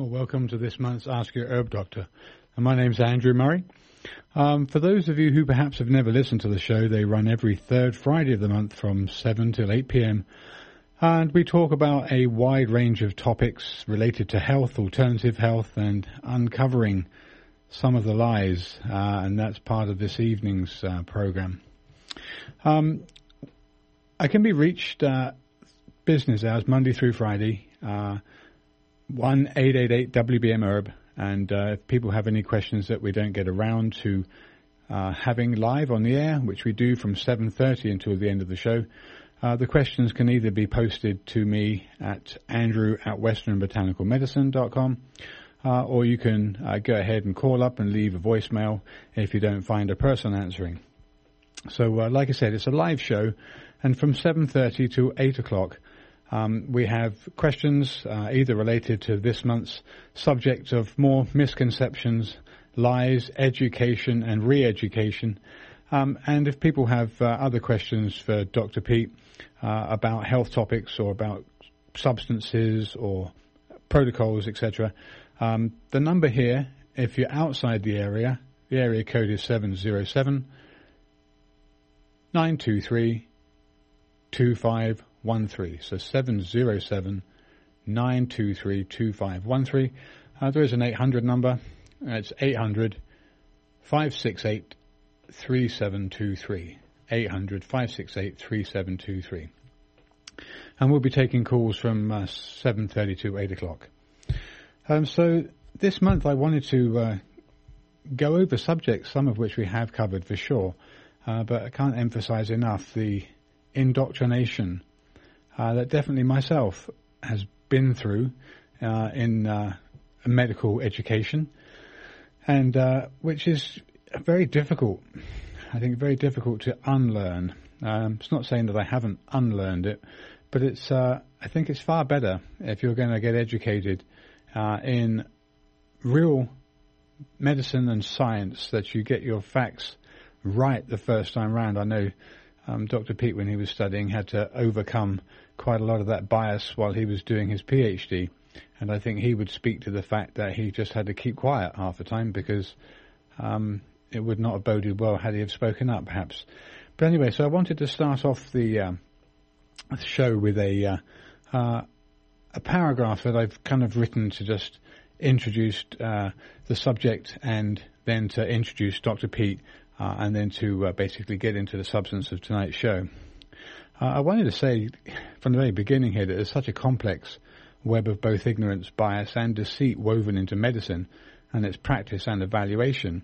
Well, welcome to this month's Ask Your Herb Doctor. And my name's Andrew Murray. Um, for those of you who perhaps have never listened to the show, they run every third Friday of the month from 7 till 8 p.m. And we talk about a wide range of topics related to health, alternative health, and uncovering some of the lies. Uh, and that's part of this evening's uh, program. Um, I can be reached uh, business hours, Monday through Friday. One eight eight eight WBM Herb. And uh, if people have any questions that we don't get around to uh, having live on the air, which we do from 7.30 until the end of the show, uh, the questions can either be posted to me at andrew at westernbotanicalmedicine.com uh, or you can uh, go ahead and call up and leave a voicemail if you don't find a person answering. So, uh, like I said, it's a live show, and from 7.30 to 8 o'clock, um, we have questions uh, either related to this month's subject of more misconceptions, lies, education, and re-education. Um, and if people have uh, other questions for Dr. Peat uh, about health topics or about substances or protocols, etc., um, the number here, if you're outside the area, the area code is 707 923 2513. So 707 923 2513. Uh, there is an 800 number. It's 800 568 3723. 800 568 3723. And we'll be taking calls from uh, 7.30 to 8 o'clock. Um, so this month I wanted to uh, go over subjects, some of which we have covered for sure, uh, but I can't emphasize enough the indoctrination uh, that definitely myself has been through uh, in uh, medical education, and uh, which is very difficult. I think very difficult to unlearn. Um, it's not saying that I haven't unlearned it, but it's. Uh, I think it's far better if you're going to get educated uh, in real medicine and science that you get your facts right the first time round. I know um, Dr. Peat, when he was studying, had to overcome quite a lot of that bias while he was doing his PhD. And I think he would speak to the fact that he just had to keep quiet half the time because um, it would not have boded well had he have spoken up, perhaps. But anyway, so I wanted to start off the uh, show with a uh, uh, a paragraph that I've kind of written to just introduce uh, the subject and then to introduce Dr. Peat uh, and then to uh, basically get into the substance of tonight's show. Uh, I wanted to say from the very beginning here that there's such a complex web of both ignorance, bias, and deceit woven into medicine and its practice and evaluation,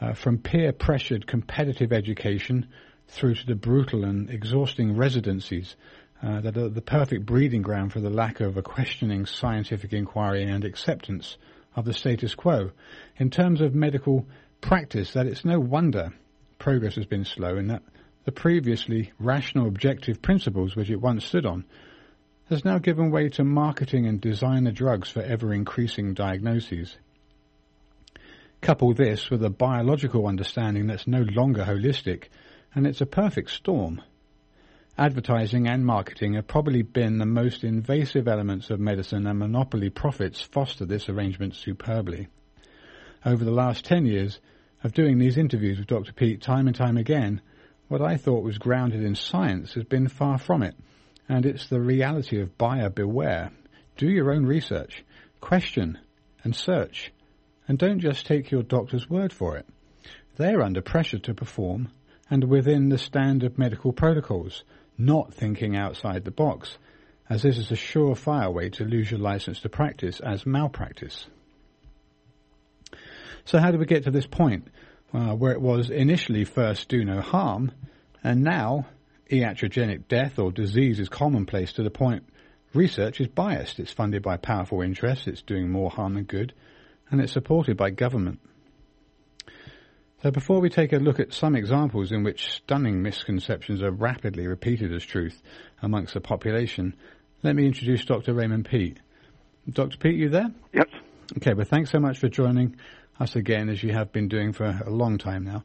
uh, from peer-pressured competitive education through to the brutal and exhausting residencies uh, that are the perfect breeding ground for the lack of a questioning scientific inquiry and acceptance of the status quo. In terms of medical practice that it's no wonder progress has been slow and that the previously rational objective principles which it once stood on has now given way to marketing and designer drugs for ever increasing diagnoses. Couple this with a biological understanding that's no longer holistic, and it's a perfect storm. Advertising and marketing have probably been the most invasive elements of medicine, and monopoly profits foster this arrangement superbly. Over the last ten years, of doing these interviews with Dr. Peat time and time again, what I thought was grounded in science has been far from it. And it's the reality of buyer beware. Do your own research, question and search, and don't just take your doctor's word for it. They're under pressure to perform and within the standard medical protocols, not thinking outside the box, as this is a surefire way to lose your license to practice as malpractice. So how did we get to this point, uh, where it was initially first do no harm, and now iatrogenic death or disease is commonplace to the point research is biased. It's funded by powerful interests, it's doing more harm than good, and it's supported by government. So before we take a look at some examples in which stunning misconceptions are rapidly repeated as truth amongst the population, let me introduce Dr. Raymond Peat. Dr. Peat, you there? Yep. Okay, well, thanks so much for joining us again, as you have been doing for a long time now.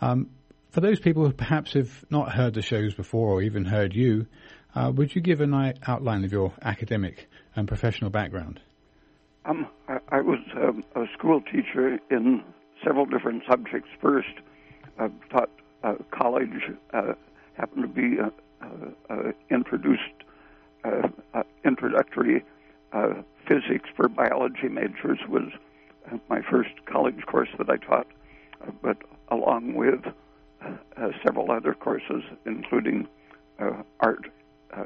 Um, for those people who perhaps have not heard the shows before or even heard you, uh, would you give an outline of your academic and professional background? Um, I, I was um, a school teacher in several different subjects. First, I taught uh, college, uh, happened to be uh, uh, uh introduced introductory physics for biology majors was my first college course that I taught, but along with uh, several other courses, including uh, art uh,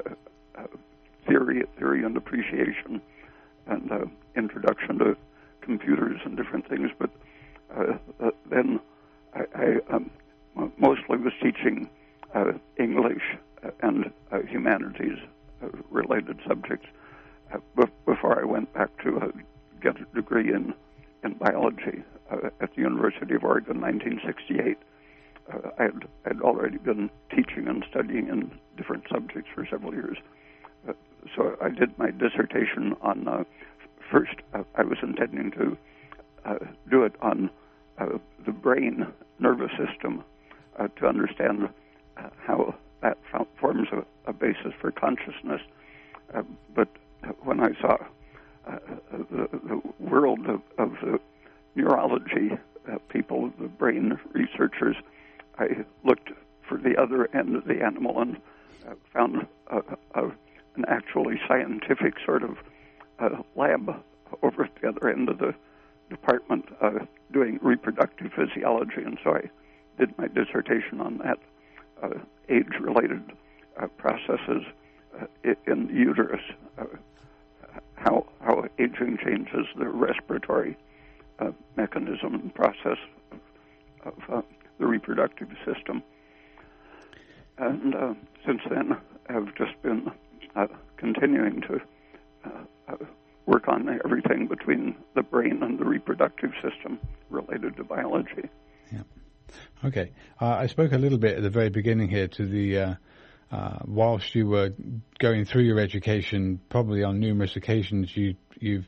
theory, theory and appreciation, and uh, introduction to computers and different things. But spoke a little bit at the very beginning here to the. Uh, uh, whilst you were going through your education, probably on numerous occasions, you you've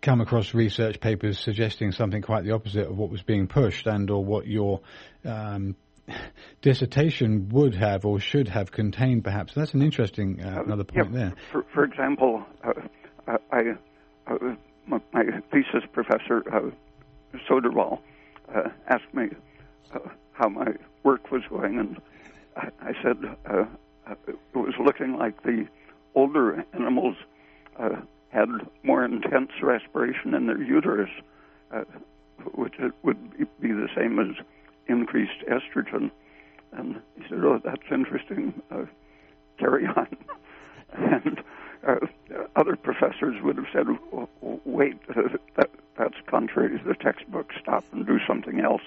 come across research papers suggesting something quite the opposite of what was being pushed and or what your um, dissertation would have or should have contained, perhaps. That's an interesting uh, um, another point yeah, there. For, for example, uh, I, uh, my, my, thesis professor uh, Soderwall uh, asked me uh, how my work was going, and I, I said it was looking like the older animals had more intense respiration in their uterus, which would be the same as increased estrogen. And he said, "Oh, that's interesting. Uh, carry on." and uh, other professors would have said, "Wait, uh, that, that's contrary to the textbook. Stop and do something else."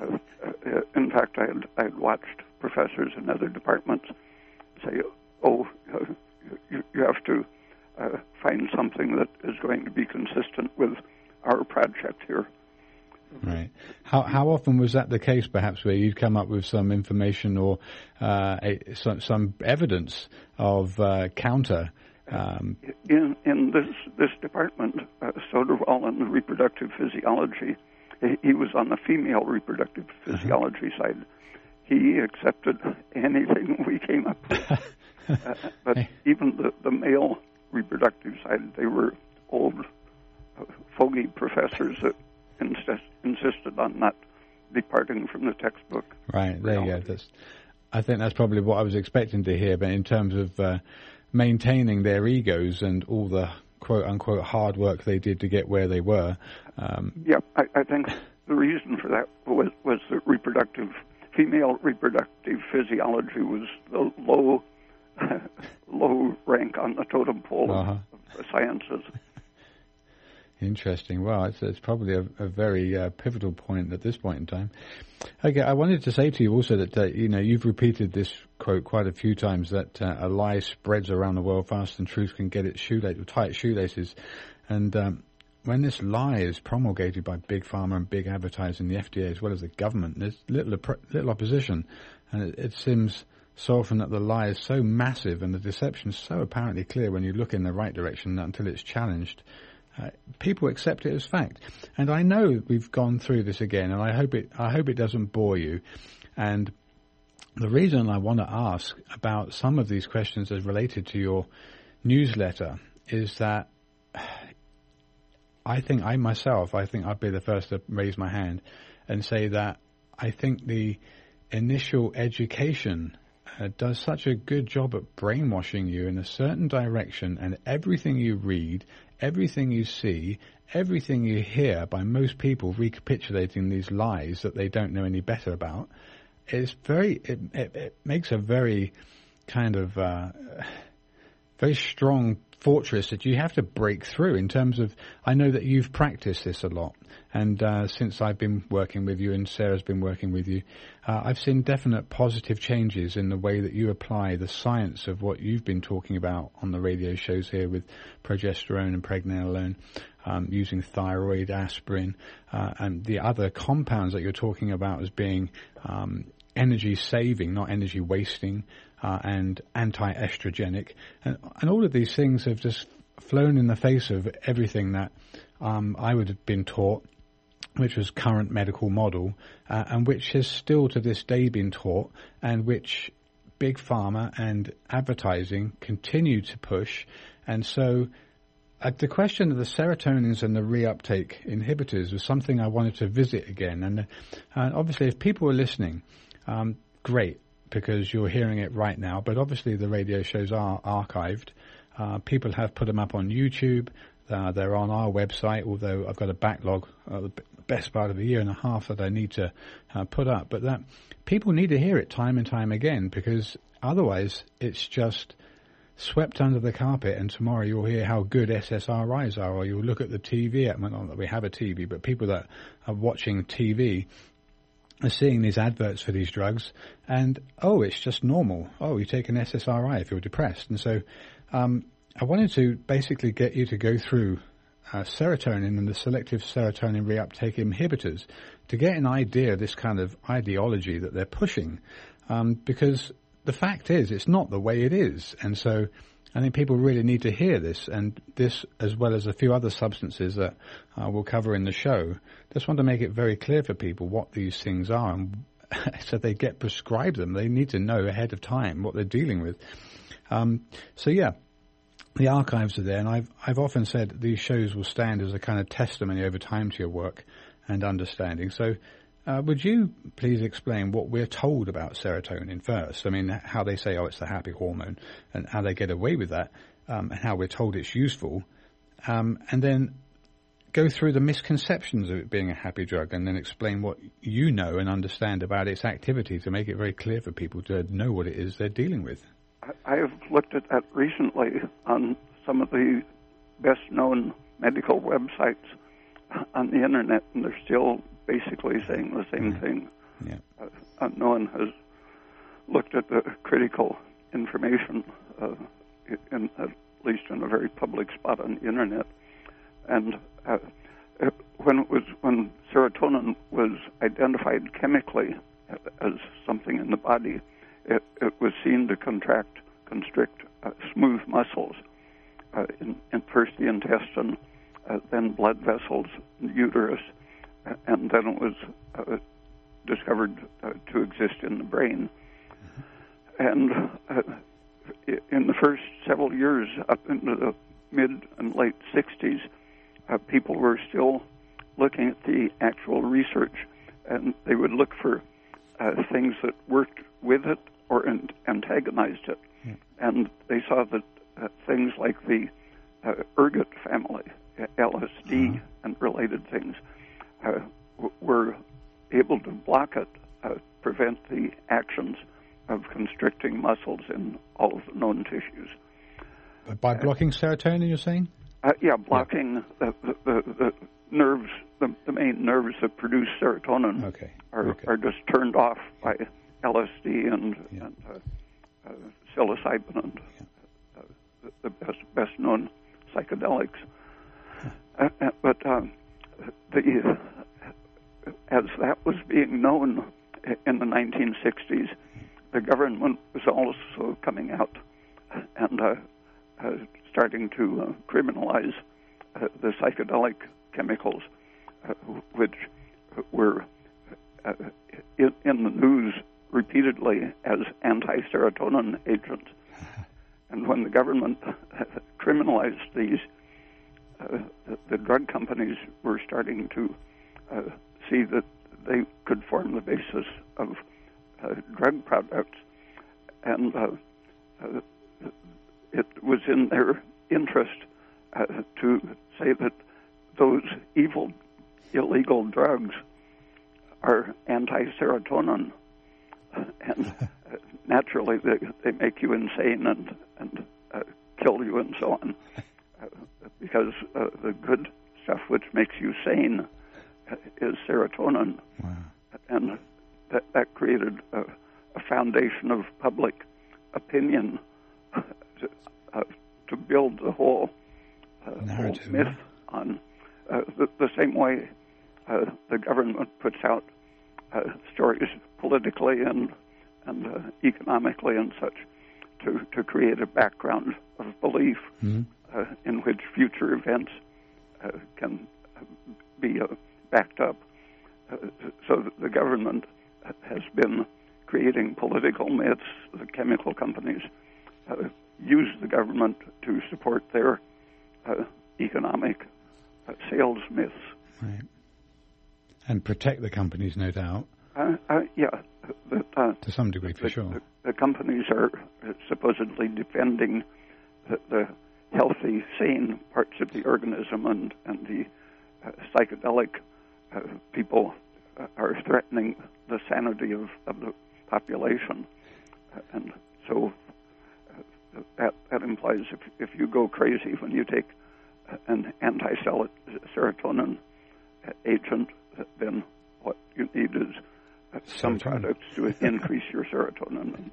Uh, uh, in fact, I had, I had watched professors in other departments say, "Oh, uh, you, you have to find something that is going to be consistent with our project here." Right. How how often was that the case, perhaps, where you'd come up with some information or uh, a, some, some evidence of uh, counter? Um, in in this this department, uh, Soderwall in reproductive physiology, he, was on the female reproductive uh-huh. physiology uh-huh. side. He accepted anything we came up with, uh, but even the the male reproductive side, they were old uh, fogey professors that insist, insisted on not departing from the textbook. Right, there you go. That's, I think that's probably what I was expecting to hear, but in terms of uh, maintaining their egos and all the quote unquote hard work they did to get where they were. Um, yeah, I, I think the reason for that was, was that reproductive, female reproductive physiology was the low, low rank on the totem pole uh-huh. of the sciences. Interesting. Well, it's, it's probably a, a very uh, pivotal point at this point in time. Okay, I wanted to say to you also that uh, you know you've repeated this quote quite a few times that uh, a lie spreads around the world faster than truth can get its shoelace, tight shoelaces, and um, when this lie is promulgated by big pharma and big advertising, the FDA as well as the government, there's little little opposition, and it, it seems so often that the lie is so massive and the deception is so apparently clear when you look in the right direction until it's challenged. Uh, people accept it as fact. And I know we've gone through this again, and I hope it I hope it doesn't bore you. And the reason I want to ask about some of these questions as related to your newsletter is that I think I myself, I think I'd be the first to raise my hand and say that I think the initial education uh, does such a good job at brainwashing you in a certain direction, and everything you read, everything you see, everything you hear by most people recapitulating these lies that they don't know any better about, is very. It, it, it makes a very kind of uh, very strong fortress that you have to break through in terms of I know that you've practiced this a lot and uh, since I've been working with you and Sarah's been working with you uh, I've seen definite positive changes in the way that you apply the science of what you've been talking about on the radio shows here with progesterone and pregnenolone um, using thyroid aspirin uh, and the other compounds that you're talking about as being um, energy saving not energy wasting uh, and anti-estrogenic, and, and, all of these things have just flown in the face of everything that um, I would have been taught, which was current medical model, uh, and which has still to this day been taught, and which big pharma and advertising continue to push, and so. Uh, the question of the serotonins and the reuptake inhibitors was something I wanted to visit again. And uh, obviously, if people are listening, um, great because you're hearing it right now. But obviously, the radio shows are archived. Uh, people have put them up on YouTube. Uh, they're on our website, although I've got a backlog, uh, the best part of a year and a half that I need to uh, put up. But that people need to hear it time and time again because otherwise it's just swept under the carpet. And tomorrow you'll hear how good SSRIs are, or you'll look at the TV. Well, not that we have a TV, but people that are watching TV are seeing these adverts for these drugs, and oh, it's just normal. Oh, you take an SSRI if you're depressed, and so um, I wanted to basically get you to go through uh, serotonin and the selective serotonin reuptake inhibitors to get an idea of this kind of ideology that they're pushing, um, because the fact is it's not the way it is, and so I think people really need to hear this, and this, as well as a few other substances that uh, we'll cover in the show. Just want to make it very clear for people what these things are, and so they get prescribed them. They need to know ahead of time what they're dealing with. Um, so yeah, the archives are there, and I've I've often said these shows will stand as a kind of testimony over time to your work and understanding. So uh, would you please explain what we're told about serotonin first? I mean, how they say, oh, it's the happy hormone, and how they get away with that, um, and how we're told it's useful, um, and then go through the misconceptions of it being a happy drug, and then explain what you know and understand about its activity to make it very clear for people to know what it is they're dealing with. I have looked at that recently on some of the best known medical websites on the internet, and they're still basically saying the same thing. Yeah. Uh, no one has looked at the critical information, uh, in, at least in a very public spot on the internet. And uh, when it was when serotonin was identified chemically as something in the body, it, it was seen to contract, constrict uh, smooth muscles uh, in, in first the intestine, uh, then blood vessels, uterus, and then it was uh, discovered uh, to exist in the brain. And uh, in the first several years, up into the mid and late 60s, uh, people were still looking at the actual research, and they would look for uh, things that worked with it or antagonized it. Yeah. And they saw that uh, things like the ergot family, LSD, uh-huh. and related things, uh, were able to block it, uh, prevent the actions of constricting muscles in all of the known tissues. But By blocking serotonin, you're saying? Uh, yeah, blocking yeah. The, the, the, nerves, the, the, main nerves that produce serotonin okay. Are, okay. are just turned off by LSD and, yeah. and uh, uh, psilocybin and yeah. Uh, the best, best known psychedelics. Uh, but um, the as that was being known in the 1960s, the government was also coming out and uh, uh, starting to uh, criminalize uh, the psychedelic chemicals, uh, which were uh, in, in, the news repeatedly as anti-serotonin agents. And when the government criminalized these, the, the, drug companies were starting to see that they could form the basis of uh, drug products, and uh, uh, it was in their interest to say that those evil, illegal drugs are anti-serotonin, and naturally they, they make you insane and and kill you and so on, because the good stuff which makes you sane is serotonin. Wow. And that, that created a, a foundation of public opinion to, uh, to build the whole, uh, whole myth on uh, the, the, same way uh, the government puts out uh, stories politically and and uh, economically and such to to create a background of belief mm-hmm. in which future events can be backed up. Uh, so the government has been creating political myths. The chemical companies uh, use the government to support their uh, economic uh, sales myths. Right. And protect the companies, no doubt. Uh, uh, yeah. The, to some degree, for the, sure. The, the, companies are supposedly defending the, the, healthy, sane parts of the organism and, and the psychedelic uh, people uh, are threatening the sanity of, of the population. Uh, and so that, that implies if, if you go crazy when you take an anti-serotonin agent, then what you need is some products to increase your serotonin.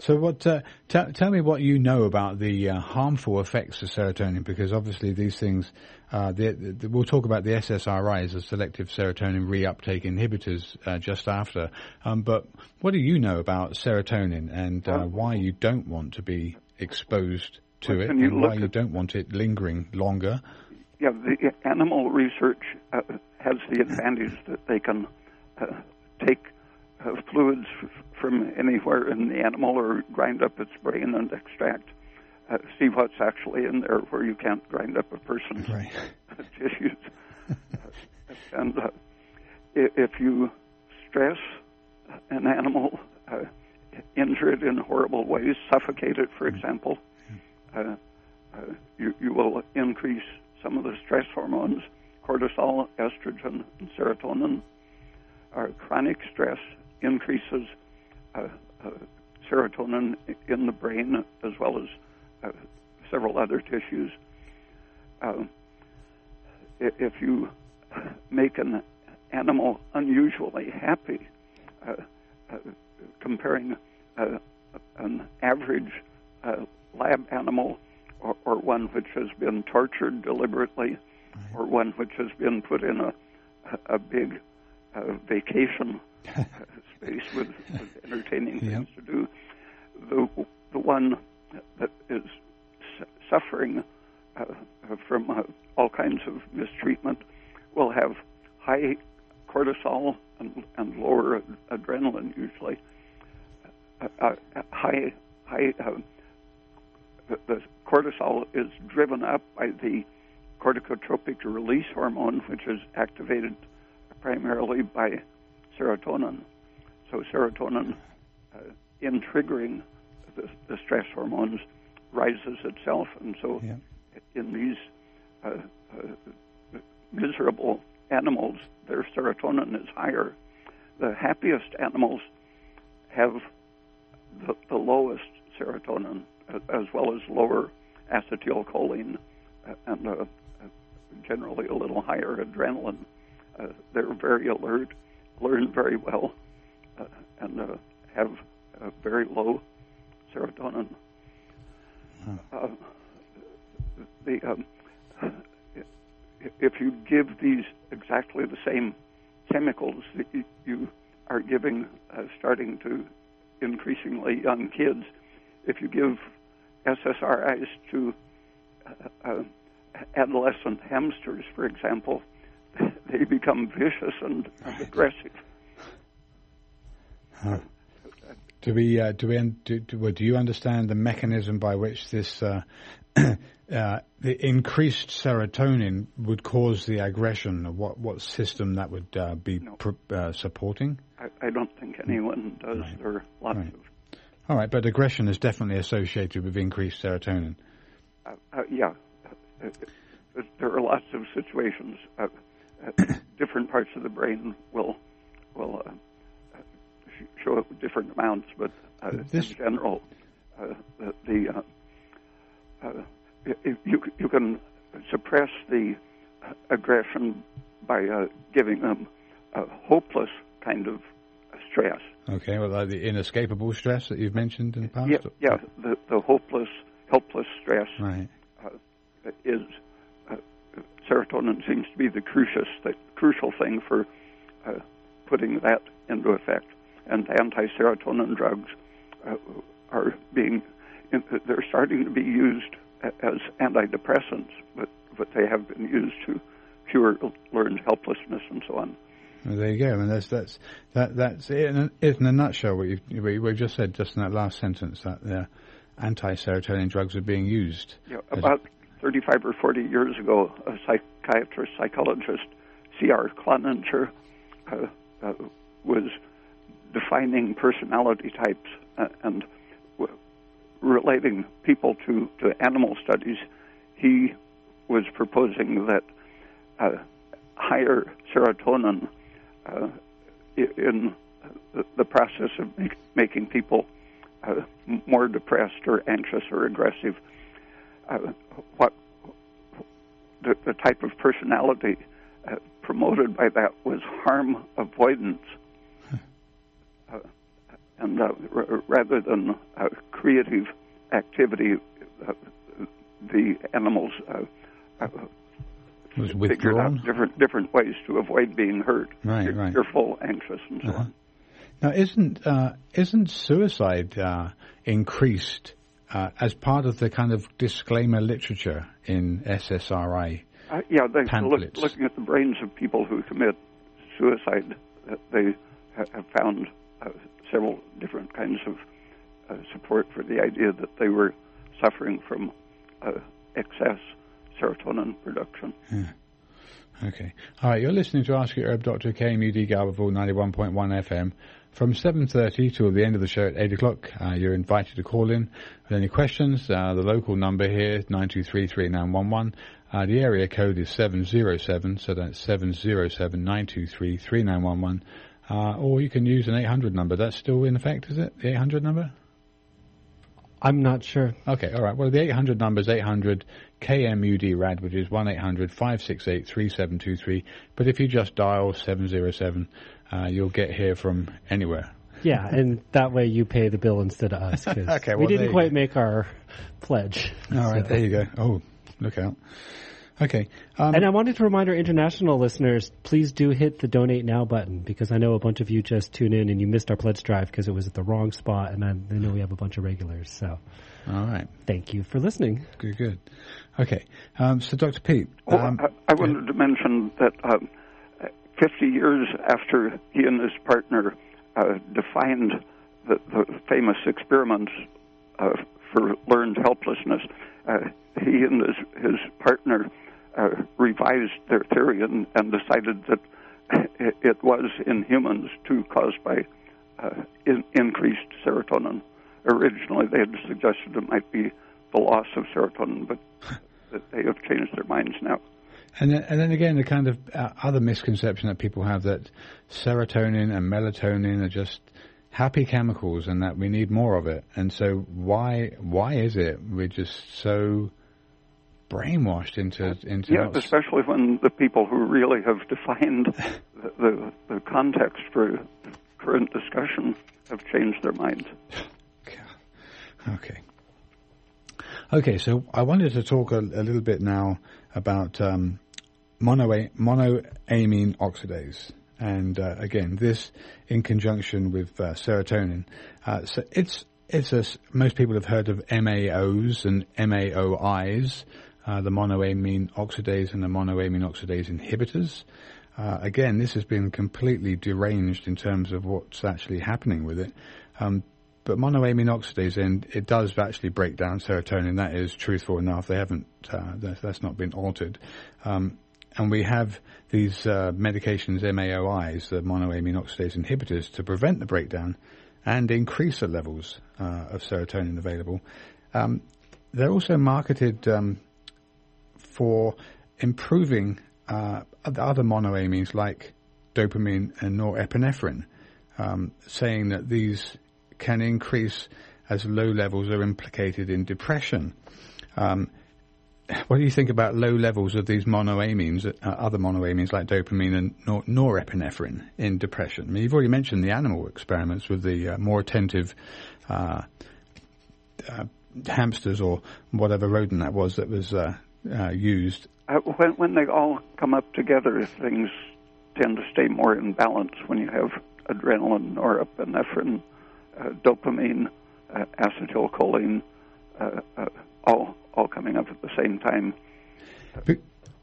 So, what? Uh, t- tell me what you know about the uh, harmful effects of serotonin, because obviously these things. Uh, the, the, we'll talk about the SSRIs, the selective serotonin reuptake inhibitors, uh, just after. Um, but what do you know about serotonin and uh, why you don't want to be exposed to well, it, and why you don't want it lingering longer? Yeah, the animal research uh, has the advantage that they can take uh, fluids from anywhere in the animal or grind up its brain and extract, uh, see what's actually in there where you can't grind up a person's right. tissues. and uh, if you stress an animal, uh, injure it in horrible ways, suffocate it, for example, uh, uh, you, you will increase some of the stress hormones, cortisol, estrogen, and serotonin. Our chronic stress increases uh, uh, serotonin in the brain as well as uh, several other tissues. Uh, if you make an animal unusually happy, uh, uh, comparing an average lab animal or, or, one which has been tortured deliberately, or one which has been put in a, a big vacation space with, with entertaining things yep. to do. The the one that is su- suffering uh, from uh, all kinds of mistreatment will have high cortisol and, and lower ad- adrenaline usually. Uh, uh high high uh, the, the cortisol is driven up by the corticotropic release hormone, which is activated primarily by serotonin. So serotonin, uh, in triggering the, the, stress hormones, rises itself, and so yeah. in these uh, uh, miserable animals, their serotonin is higher. The happiest animals have the, the lowest serotonin, as well as lower acetylcholine, uh, and uh, generally a little higher adrenaline. Uh, they're very alert, learn very well, uh, and uh, have very low serotonin. Uh, the, um, if you give these exactly the same chemicals that you, you are giving, uh, starting to increasingly young kids, if you give SSRIs to uh, adolescent hamsters, for example, they become vicious and, and aggressive. Huh. Do we uh, do we do, do, do, you understand the mechanism by which this uh, uh, the increased serotonin would cause the aggression. What what system that would uh, be No. pr- uh, supporting? I, I don't think anyone does. Right. There are lots Right. of All right, but aggression is definitely associated with increased serotonin. Uh, uh, yeah, there are lots of situations. Different parts of the brain will will uh, show up different amounts, but uh, This- in general, uh, the, the uh, uh, you you can suppress the aggression by uh, giving them a hopeless kind of stress. Okay, well, like the inescapable stress that you've mentioned in the past. Yeah, yeah, the the hopeless, helpless stress. Right. is uh, serotonin seems to be the crucial the crucial thing for uh, putting that into effect. And anti-serotonin drugs uh, are being they're starting to be used as antidepressants, but but they have been used to cure learned helplessness and so on. Well, there you go, and that's that's that that's it in a, it in a nutshell. What you what you just said just in that last sentence that the anti-serotonin drugs are being used. Yeah, about 35 or 40 years ago, a psychiatrist, psychologist, C.R. Cloninger, uh, uh, was defining personality types uh, and w- relating people to, to animal studies. He was proposing that uh, higher serotonin uh, in the, process of make, making people more depressed or anxious or aggressive uh, what the, the type of personality uh, promoted by that was harm avoidance, uh, and uh, r- rather than uh, creative activity, uh, the animals uh, uh, Was figured out different different ways to avoid being hurt, Right, right. fearful, anxious, and so Uh-huh. on. Now, isn't uh, isn't suicide uh, increased uh, as part of the kind of disclaimer literature in SSRI? Uh, yeah, they look, looking at the brains of people who commit suicide. Uh, they ha- have found uh, several different kinds of uh, support for the idea that they were suffering from uh, excess serotonin production. Okay. All right, you're listening to Ask Your Herb Doctor KMUD Garberville 91.1 FM. From 7.30 till the end of the show at 8 o'clock, uh, you're invited to call in with any questions. Uh, the local number here is 923-3911. Uh, the area code is 707, so that's 707-923-3911. Uh, or you can use an 800 number. That's still in effect, is it? The 800 number? I'm not sure. Okay, all right. Well, the 800 number is 800 KMUD RAD, which is 1 800 568 3723. But if you just dial 707, uh, you'll get here from anywhere. Yeah, and that way you pay the bill instead of us. 'cause Okay, we well, there didn't quite go. make our pledge. All right, So- there you go. Oh, look out. Okay. Um, And I wanted to remind our international listeners, please do hit the donate now button because I know a bunch of you just tune in and you missed our pledge drive because it was at the wrong spot, and I, I know we have a bunch of regulars. So all right. thank you for listening. Good, good. Okay. Um, so, Dr. Peat. Oh, um, I, I wanted to mention that um, 50 years after he and his partner uh, defined the, the famous experiments uh, for learned helplessness, uh, he and his, his partner uh, revised their theory and, and decided that it, was in humans too caused by uh, in, increased serotonin. Originally, they had suggested it might be the loss of serotonin, but they have changed their minds now. And then, and then again, the kind of uh, other misconception that people have that serotonin and melatonin are just happy chemicals, and that we need more of it. And so, why why is it we're just so brainwashed into into Yeah, especially when the people who really have defined the, the, the context for current discussion have changed their minds. Okay. Okay, so I wanted to talk a, a little bit now about um, mono, monoamine oxidase. And uh, again, this in conjunction with uh, serotonin. Uh, so it's it's a, most people have heard of MAOs and MAOIs, uh, the monoamine oxidase and the monoamine oxidase inhibitors. Uh, again, this has been completely deranged in terms of what's actually happening with it. Um, but monoamine oxidase, and it does actually break down serotonin. That is truthful enough. They haven't, uh, that's, that's, not been altered. Um, and we have these uh, medications, MAOIs, the monoamine oxidase inhibitors, to prevent the breakdown and increase the levels uh, of serotonin available. Um, they're also marketed um, for improving uh, other monoamines like dopamine and norepinephrine, um, saying that these can increase as low levels are implicated in depression. Um, what do you think about low levels of these monoamines, uh, other monoamines like dopamine and nor- norepinephrine in depression? I mean, you've already mentioned the animal experiments with the uh, more attentive uh, uh hamsters or whatever rodent that was that was uh, uh, used. when, when they all come up together, things tend to stay more in balance when you have adrenaline, norepinephrine, dopamine, acetylcholine, all all coming up at the same time.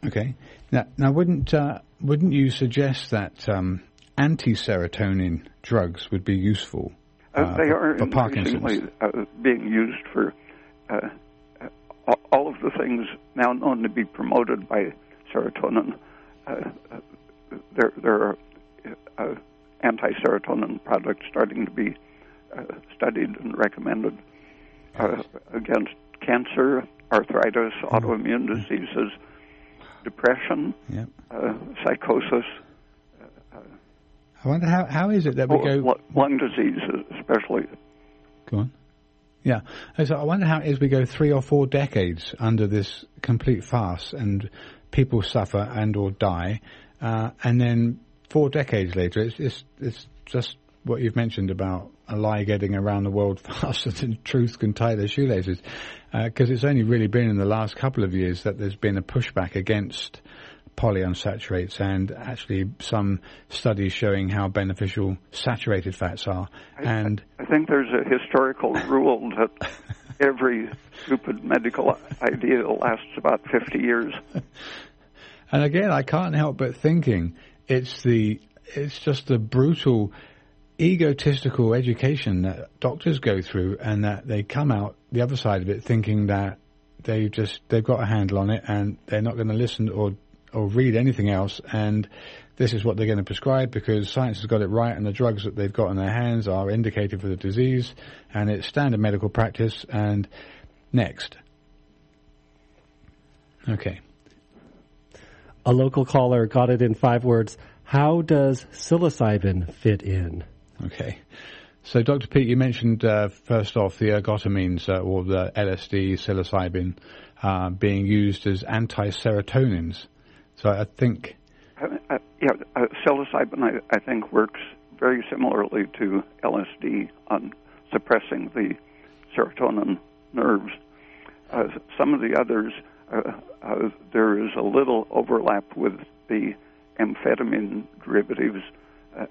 Okay. Now, now wouldn't uh, wouldn't you suggest that um, anti-serotonin drugs would be useful? Uh, uh, they are for, Parkinson's. Uh, being used for uh, uh, all of the things now known to be promoted by serotonin. there, there are anti-serotonin products starting to be studied and recommended against cancer, arthritis, mm-hmm. autoimmune diseases, depression, yep. uh, psychosis. Uh, I wonder how how is it that we go lung disease, especially. Go on. Yeah, so I wonder how it is we go three or four decades under this complete farce, and people suffer and or die, uh, and then four decades later, it's, it's it's just what you've mentioned about a lie getting around the world faster than truth can tie their shoelaces. Because uh, it's only really been in the last couple of years that there's been a pushback against polyunsaturates and actually some studies showing how beneficial saturated fats are. I, and I think there's a historical rule that every stupid medical idea lasts about 50 years. And again, I can't help but thinking it's the it's just the brutal egotistical education that doctors go through and that they come out the other side of it thinking that they just they've got a handle on it and they're not going to listen or or read anything else. And this is what they're going to prescribe because science has got it right and the drugs that they've got in their hands are indicated for the disease and it's standard medical practice. And next. Okay. A local caller got it in five words. How does psilocybin fit in Okay. So, Dr. Peat, you mentioned uh, first off the ergotamines uh, or the LSD, psilocybin, uh, being used as anti-serotonins. So, I think. Uh, uh, yeah, uh, psilocybin, I, I, think, works very similarly to LSD on suppressing the serotonin nerves. some of the others, there is a little overlap with the amphetamine derivatives,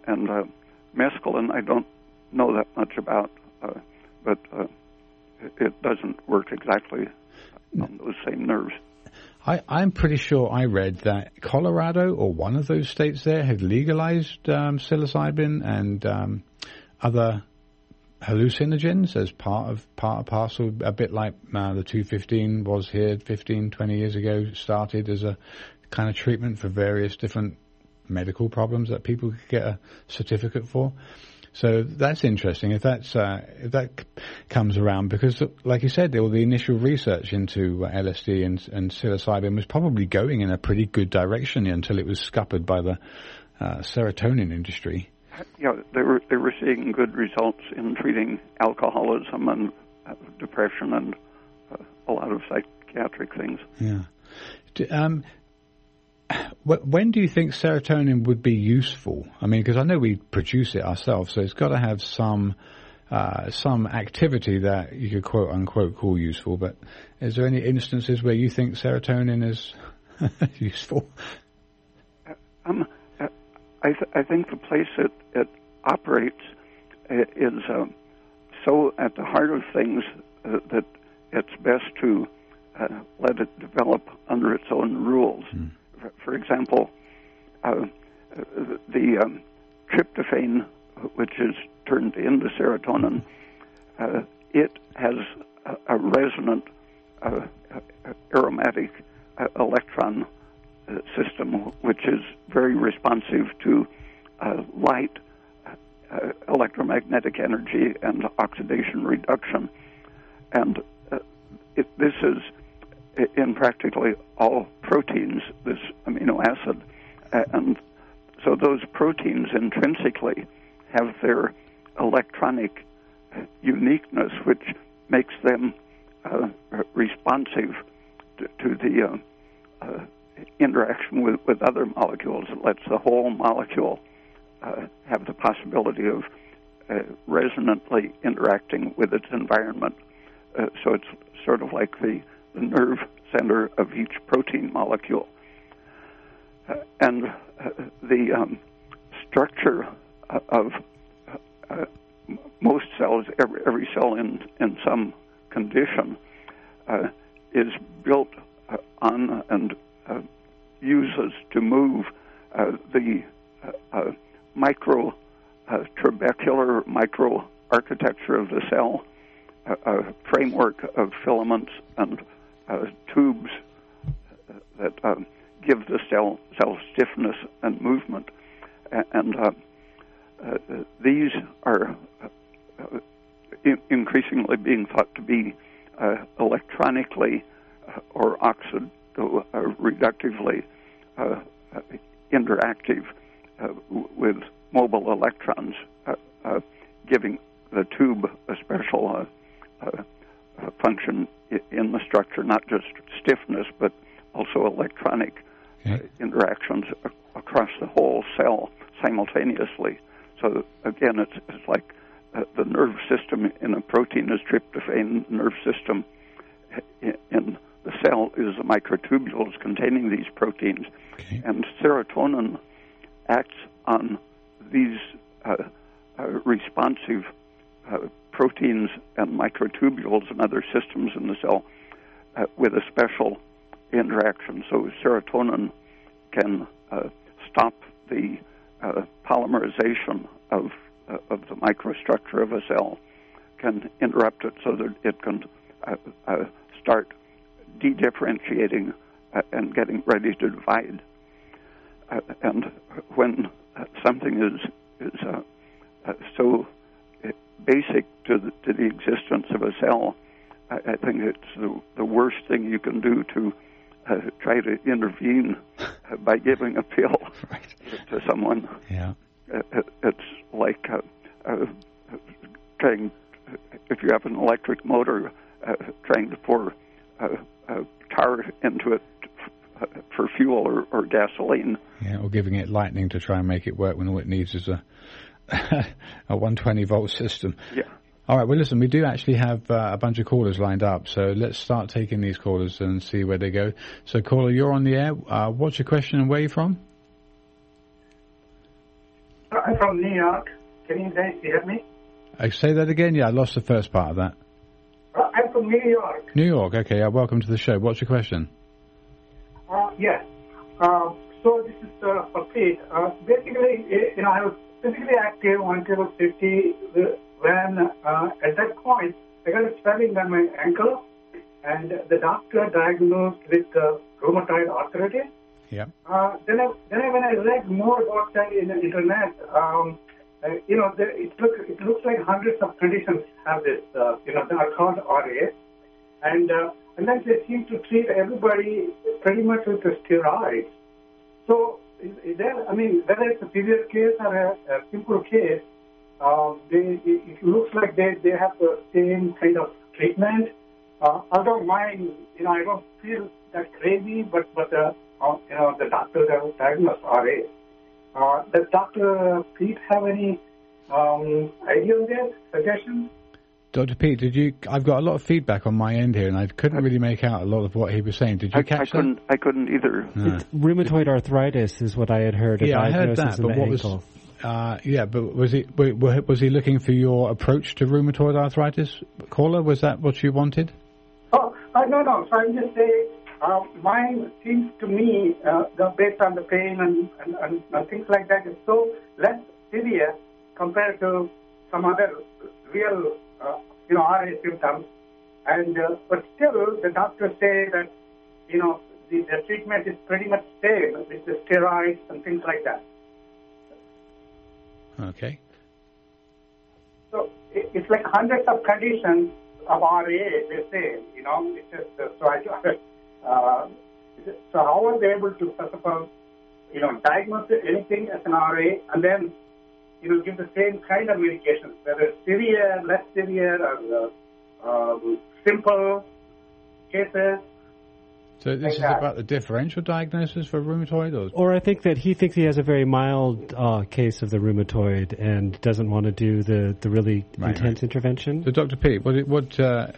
and mescaline, I don't know that much about, uh, but uh, it doesn't work exactly on those same nerves. I, I'm pretty sure I read that Colorado or one of those states there had legalized um, psilocybin and um, other hallucinogens as part of part of parcel, a bit like uh, the 215 was here 15, 20 years ago, started as a kind of treatment for various different medical problems that people could get a certificate for. So that's interesting if that's uh, if that comes around because, like you said, all the initial research into uh, LSD and, and psilocybin was probably going in a pretty good direction until it was scuppered by the uh, serotonin industry. Yeah, they were they were seeing good results in treating alcoholism and uh, depression and uh, a lot of psychiatric things. Yeah. Um, when do you think serotonin would be useful? I mean, because I know we produce it ourselves, so it's got to have some uh, some activity that you could quote unquote call useful. But is there any instances where you think serotonin is useful? Um, I th- I think the place it it operates is uh, so at the heart of things uh, that it's best to uh, let it develop under its own rules. Mm for example, uh, the um, tryptophan, which is turned into serotonin, uh, it has a, a resonant uh, aromatic uh, electron uh, system, which is very responsive to uh, light, electromagnetic energy, and oxidation reduction. And it, this is in practically all proteins, this amino acid. And so those proteins intrinsically have their electronic uniqueness, which makes them uh, responsive to, to the uh, uh, interaction with, with other molecules. It lets the whole molecule uh, have the possibility of uh, resonantly interacting with its environment. Uh, so it's sort of like the, the nerve center of each protein molecule. and the um, structure of most cells, every, every cell in, in some condition, uh, is built uh, on and uh, uses to move uh, the uh, uh, micro trabecular micro architecture of the cell, a framework of filaments and tubes that give the cell cell stiffness and movement, and these are increasingly being thought to be uh, electronically uh, or oxid uh, reductively uh, interactive uh, with mobile electrons, uh, giving the tube a special function in the structure, not just stiffness, but also electronic okay. interactions across the whole cell simultaneously. So again, it's, it's like uh, the nerve system in a protein is tryptophan. Nerve system in the cell is the microtubules containing these proteins, okay. and serotonin acts on these uh, uh, responsive uh, proteins and microtubules and other systems in the cell uh, with a special interaction. So serotonin can uh, stop the polymerization of uh, of the microstructure of a cell can interrupt it so that it can uh, uh, start de-differentiating uh, and getting ready to divide. Uh, and when uh, something is is so basic to the, to the existence of a cell, I, I think it's the, the worst thing you can do to try to intervene by giving a pill right. to someone. Yeah it's like uh, uh, trying, if you have an electric motor, uh, trying to pour uh, uh, tar into it for fuel or, or gasoline. Yeah, or giving it lightning to try and make it work when all it needs is a a 120 volt system. Yeah. All right. Well, listen, we do actually have uh, a bunch of callers lined up, so let's start taking these callers and see where they go. So, caller, you're on the air. Uh, what's your question and where are you from? I'm from New York. Can you guys hear me? I say that again. Yeah, I lost the first part of that. Uh, I'm from New York. New York. Okay. Yeah, welcome to the show. What's your question? Uh, yes. Uh, so this is uh, for Peat. Uh, basically, you know, I was physically active until 50. When uh, at that point, I got a swelling on my ankle, and the doctor diagnosed with uh, rheumatoid arthritis. Yeah. Uh, then, I, then I, when I read more about that in the internet, um, uh, you know, there, it, look, it looks like hundreds of conditions have this, uh, you know, they are called RA. And, uh, and then they seem to treat everybody pretty much with the steroids. So, is I mean, whether it's a severe case or a, a simple case, um, they, it, looks like they, they have the same kind of treatment. Uh, although mine, you know, I don't feel that crazy, but, but uh, uh, you know, the doctor diagnosed RA. Uh, does Dr. Peat have any um, idea on that, suggestions? Dr. Peat, did you? I've got a lot of feedback on my end here, and I couldn't really make out a lot of what he was saying. Did you I, catch I that? Couldn't, I couldn't either. No. rheumatoid arthritis is what I had heard. Yeah, I heard that. But what ankle. was? Uh, yeah, but was he was he looking for your approach to rheumatoid arthritis, caller? Was that what you wanted? Oh, uh, no, no. So I'm just saying uh, mine seems to me, uh, the, based on the pain and, and, and, and things like that, is so less severe compared to some other real uh, you know, RA symptoms. And uh, but still, the doctors say that you know the, the treatment is pretty much same with the steroids and things like that. Okay. So it, it's like hundreds of conditions of RA. They say, you know, it's just uh, so I. Uh, so how are they able to first of all, you know, diagnose anything as an RA and then you give the same kind of medications, whether severe, less severe, or uh, um, simple cases. So this Like is about the differential diagnosis for rheumatoid, or Or I think that he thinks he has a very mild uh, case of the rheumatoid and doesn't want to do the, the really Right, intense intervention. So, Dr. Peat, what, what uh,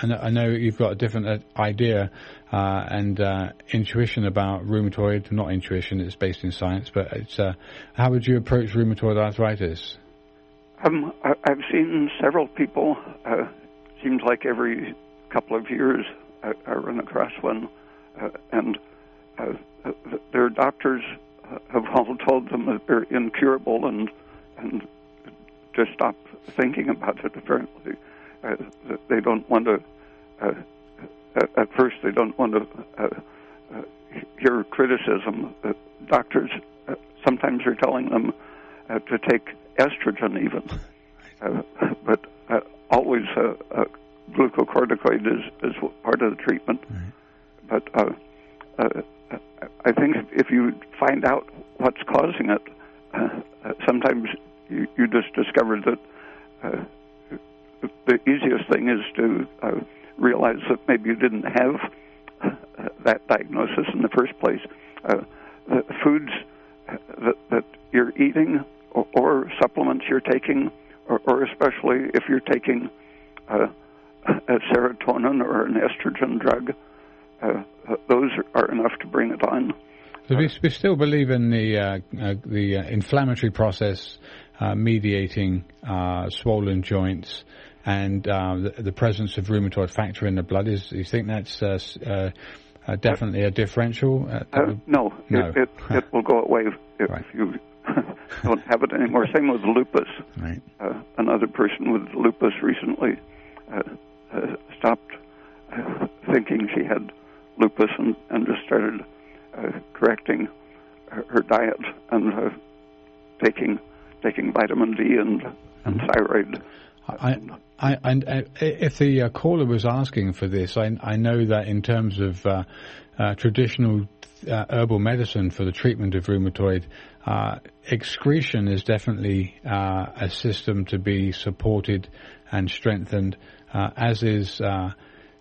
I, know, I know you've got a different uh, idea uh, and uh, intuition about rheumatoid. Not intuition; it's based in science. But it's uh, how would you approach rheumatoid arthritis? Um, I, I've seen several people. Uh, seems like every couple of years I, I run across one, and uh, uh, their doctors uh, have all told them that they're incurable and and to stop thinking about it. Apparently, uh, they don't want to. Uh, at, first, they don't want to uh, uh, hear criticism. Uh, doctors uh, sometimes are telling them uh, to take estrogen, even. Uh, but uh, always uh, uh, glucocorticoid is, is part of the treatment. But uh, uh, I think if, you find out what's causing it, uh, uh, sometimes you, you just discover that uh, the easiest thing is to uh, realize that maybe you didn't have uh, that diagnosis in the first place. Uh, the foods that, that you're eating or, or supplements you're taking, or, or especially if you're taking uh, a serotonin or an estrogen drug, uh, those are enough to bring it on. So we, we still believe in the uh, uh, the uh, inflammatory process uh, mediating uh, swollen joints and uh, the, the presence of rheumatoid factor in the blood. Is you think that's uh, uh, uh, definitely a differential? Uh, Uh, would- no, No. It, it, it will go away if Right. you don't have it anymore. Same with lupus. right. Uh, another person with lupus recently uh, uh, stopped uh, thinking she had lupus and, and just started uh, correcting her, her diet and uh, taking taking vitamin D and, and thyroid. I, I, and if the uh, caller was asking for this, I, I know that in terms of uh, uh, traditional uh, herbal medicine for the treatment of rheumatoid, uh, excretion is definitely uh, a system to be supported and strengthened, uh, as is uh,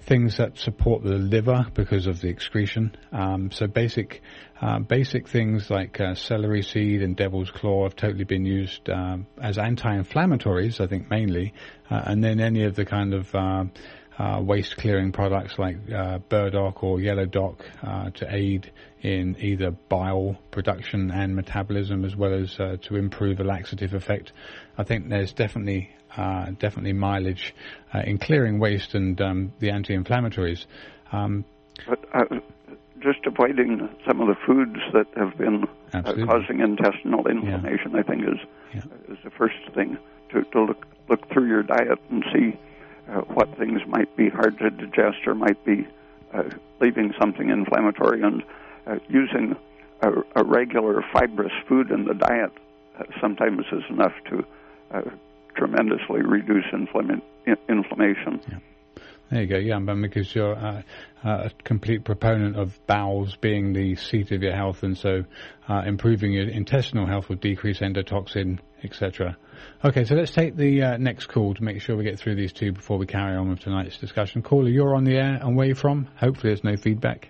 things that support the liver because of the excretion. Um, so basic, uh, basic things like uh, celery seed and devil's claw have totally been used um, as anti-inflammatories, I think mainly, uh, and then any of the kind of uh, uh, waste clearing products like uh, burdock or yellow dock to aid in either bile production and metabolism as well as to improve a laxative effect. I think there's definitely uh, definitely mileage uh, in clearing waste and um, the anti-inflammatories. Um, But uh, just avoiding some of the foods that have been uh, causing intestinal inflammation, I think, is Yeah. is the first thing to, to look look through your diet and see uh, what things might be hard to digest or might be uh, leaving something inflammatory, and uh, using a, a regular fibrous food in the diet uh, sometimes is enough to uh, tremendously reduce inflama- in- inflammation. There you go, yeah, because you're uh, uh, a complete proponent of bowels being the seat of your health, and so uh, improving your intestinal health would decrease endotoxin, etc. Okay, so let's take the uh, next call to make sure we get through these two before we carry on with tonight's discussion. Caller, you're on the air, and where are you from? Hopefully, there's no feedback.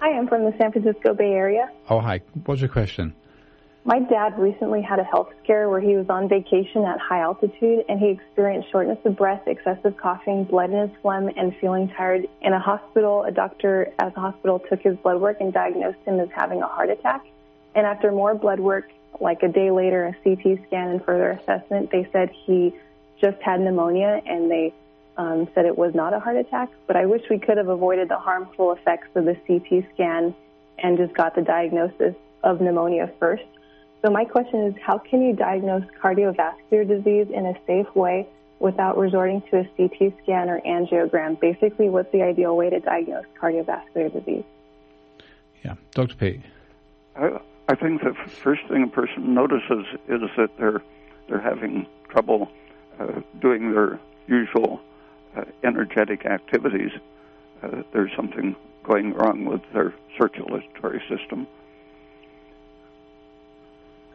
Hi, I'm from the San Francisco Bay Area. Oh, hi. What's your question? My dad recently had a health scare where he was on vacation at high altitude and he experienced shortness of breath, excessive coughing, blood in his phlegm, and feeling tired. In a hospital, a doctor at the hospital took his blood work and diagnosed him as having a heart attack. And after more blood work, like a day later, a CT scan and further assessment, they said he just had pneumonia and they um, said it was not a heart attack. But I wish we could have avoided the harmful effects of the CT scan and just got the diagnosis of pneumonia first. So my question is, how can you diagnose cardiovascular disease in a safe way without resorting to a CT scan or angiogram? Basically, what's the ideal way to diagnose cardiovascular disease? Yeah, Dr. Peat. I, I think the first thing a person notices is that they're they're having trouble uh, doing their usual uh, energetic activities. Uh, there's something going wrong with their circulatory system.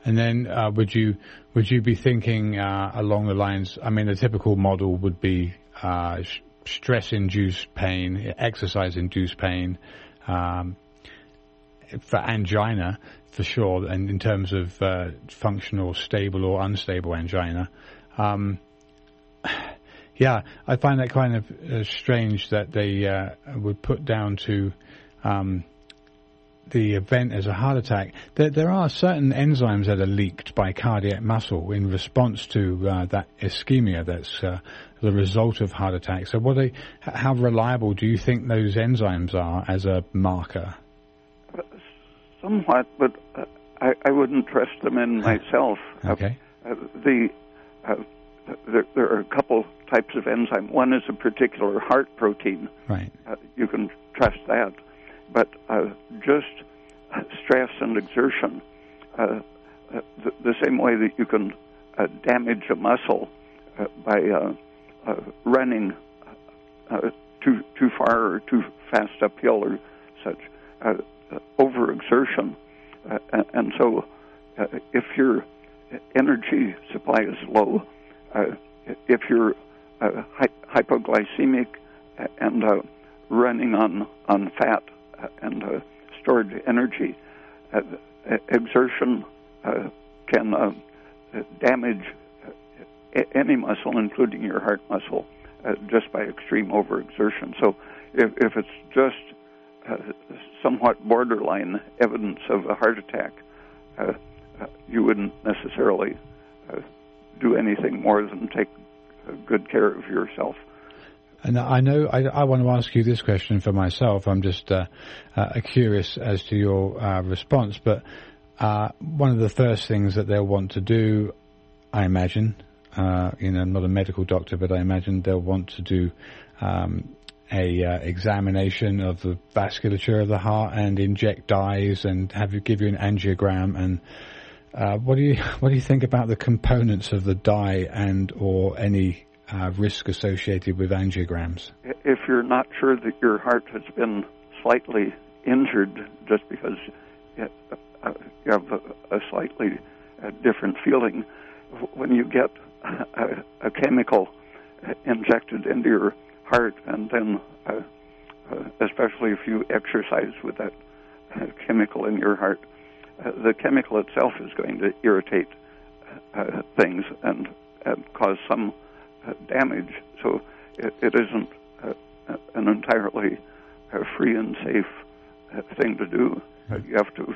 And then uh, would you would you be thinking uh, along the lines? I mean, the typical model would be uh, stress-induced pain, exercise-induced pain, um, for angina for sure, and in terms of uh, functional, stable or unstable angina. Um, yeah, I find that kind of uh, strange that they uh, would put down to um, the event as a heart attack, there, there, are certain enzymes that are leaked by cardiac muscle in response to uh, that ischemia that's uh, the result of heart attack. So, what they, how reliable do you think those enzymes are as a marker? Somewhat, but uh, I, I, wouldn't trust them in myself. okay. Uh, the uh, there, there, are a couple types of enzyme. One is a particular heart protein. Right. Uh, you can trust that but uh, just stress and exertion, uh, uh, the, the, same way that you can uh, damage a muscle uh, by uh, uh, running uh, too too far or too fast uphill or such, overexertion, and, and, so if your energy supply is low, if you're hypoglycemic and running on on fat and uh, stored energy. Uh, exertion uh, can uh, damage uh, any muscle, including your heart muscle, just by extreme overexertion. So, if, if it's just somewhat borderline evidence of a heart attack, you wouldn't necessarily do anything more than take good care of yourself. And I know I, I, want to ask you this question for myself. I'm just uh, uh, curious as to your uh, response. But uh, one of the first things that they'll want to do, I imagine, uh, you know, I'm not a medical doctor, but I imagine they'll want to do um, a uh, examination of the vasculature of the heart and inject dyes and have you give you an angiogram and. what do you what do you think about the components of the dye and or any uh, risk associated with angiograms? If you're not sure that your heart has been slightly injured just because uh, you have a, slightly uh, different feeling, when you get a, chemical injected into your heart, and then, uh, especially if you exercise with that chemical in your heart, the chemical itself is going to irritate things and, cause some damage. So it, it isn't uh, an entirely uh, free and safe thing to do. you have to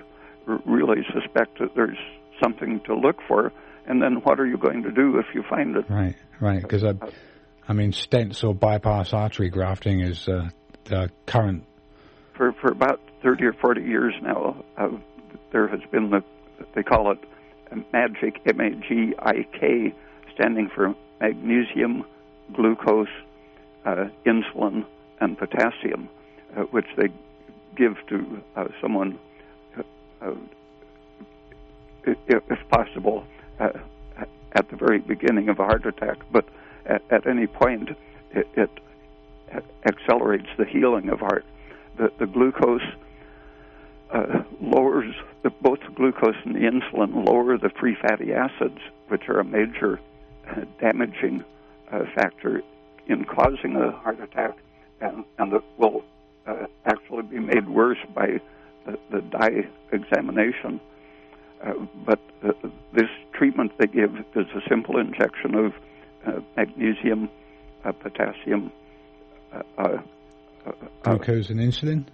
r- really suspect that there's something to look for, and then what are you going to do if you find it? Right, right. Because I, I mean, stents or bypass artery grafting is uh, the current. For for about thirty or forty years now, uh, there has been the they call it MAGIC M A G I K, standing for magnesium, glucose, uh, insulin, and potassium, uh, which they give to uh, someone, uh, uh, if, possible, uh, at the very beginning of a heart attack. But at, at any point, it, it, accelerates the healing of heart. The, the glucose lowers the, both the glucose and the insulin lower the free fatty acids, which are a major damaging uh, factor in causing a heart attack, and, and that will uh, actually be made worse by the, the dye examination. Uh, but uh, this treatment they give is a simple injection of uh, magnesium, uh, potassium, glucose, and insulin.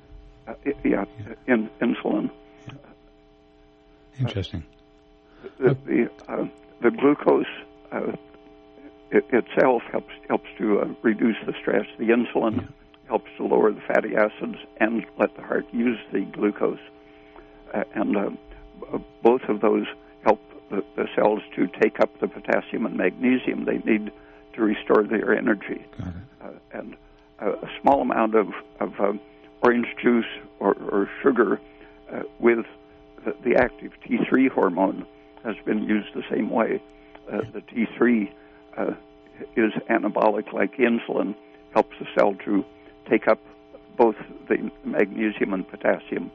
yeah, yeah. In, insulin. Yeah. Interesting. the, the, the glucose uh, it itself helps helps to uh, reduce the stress. The insulin yeah. helps to lower the fatty acids and let the heart use the glucose, uh, and uh, both of those help the, the, cells to take up the potassium and magnesium they need to restore their energy. Uh, and a small amount of, of um, orange juice or, or sugar uh, with the, the, active T3 hormone has been used the same way. Uh, the T3 uh, is anabolic like insulin, helps the cell to take up both the magnesium and potassium.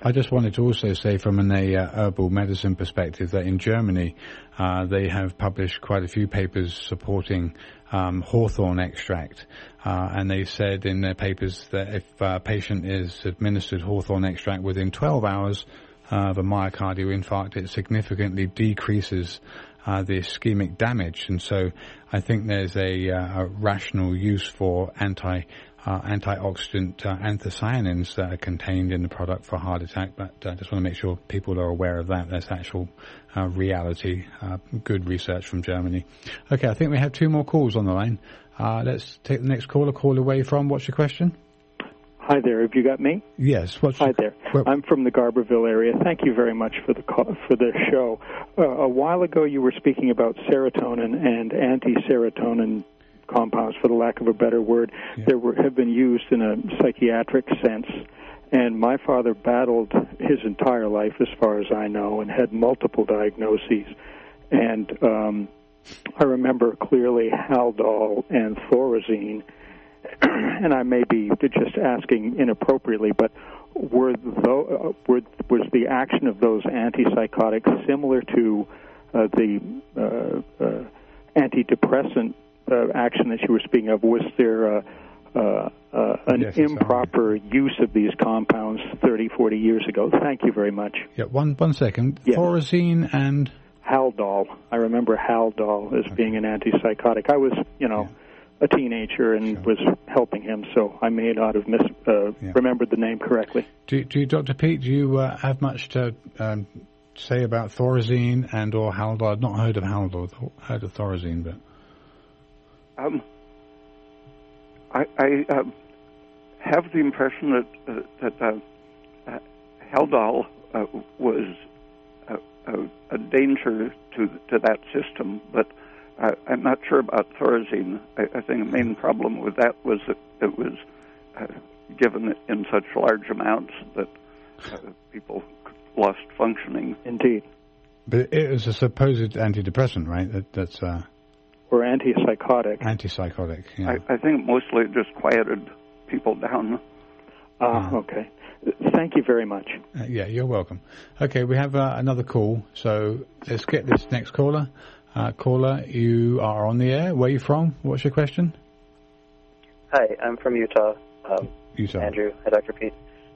I just wanted to also say from an uh, herbal medicine perspective that in Germany uh, they have published quite a few papers supporting um, hawthorn extract, uh, and they said in their papers that if a patient is administered hawthorn extract within 12 hours of a myocardial infarct, it significantly decreases uh, the ischemic damage. And so I think there's a, uh, a rational use for anti uh, antioxidant uh, anthocyanins that are contained in the product for heart attack, but I uh, just want to make sure people are aware of that. That's actual uh, reality, good research from Germany. Okay, I think we have two more calls on the line. Let's take the next caller. Call away from. What's your question? Hi there. Have you got me? Yes. What's Hi there. I'm from the Garberville area. Thank you very much for the call, for the show. Uh, a while ago, you were speaking about serotonin and anti-serotonin compounds, for the lack of a better word, yeah. that were, have been used in a psychiatric sense. And my father battled his entire life, as far as I know, and had multiple diagnoses. And um, I remember clearly Haldol and Thorazine. and I may be just asking inappropriately, but were, tho- uh, were was the action of those antipsychotics similar to uh, the uh, uh, antidepressant uh, action that you were speaking of, was there uh, uh, uh, an yes, improper use of these compounds 30, 40 years ago? Thank you very much. Yeah, one one second. Yes. Thorazine and Haldol. I remember Haldol as okay. being an antipsychotic. I was, you know. Yeah a teenager and sure. was helping him, so I may not have mis- uh, yeah. remembered the name correctly. Do, do you, Dr. Peat, do you uh, have much to um, say about Thorazine and or Haldol? I've not heard of Haldol, heard of Thorazine, but um, I, I uh, have the impression that uh, that uh, uh Haldol uh, was a, a, a, danger to to that system, but I, am not sure about Thorazine. I, I, think the main problem with that was that it was uh, given in such large amounts that people lost functioning. Indeed. But it was a supposed antidepressant, right? That, that's or antipsychotic. Antipsychotic. Yeah. I, I think mostly it just quieted people down. Ah, uh, okay. Thank you very much. Uh, yeah, you're welcome. Okay, we have uh, another call, so let's get this next caller. Uh, caller, you are on the air. Where are you from? What's your question? Hi, I'm from Utah. Um, Utah. Andrew. Hi, Dr. Peat.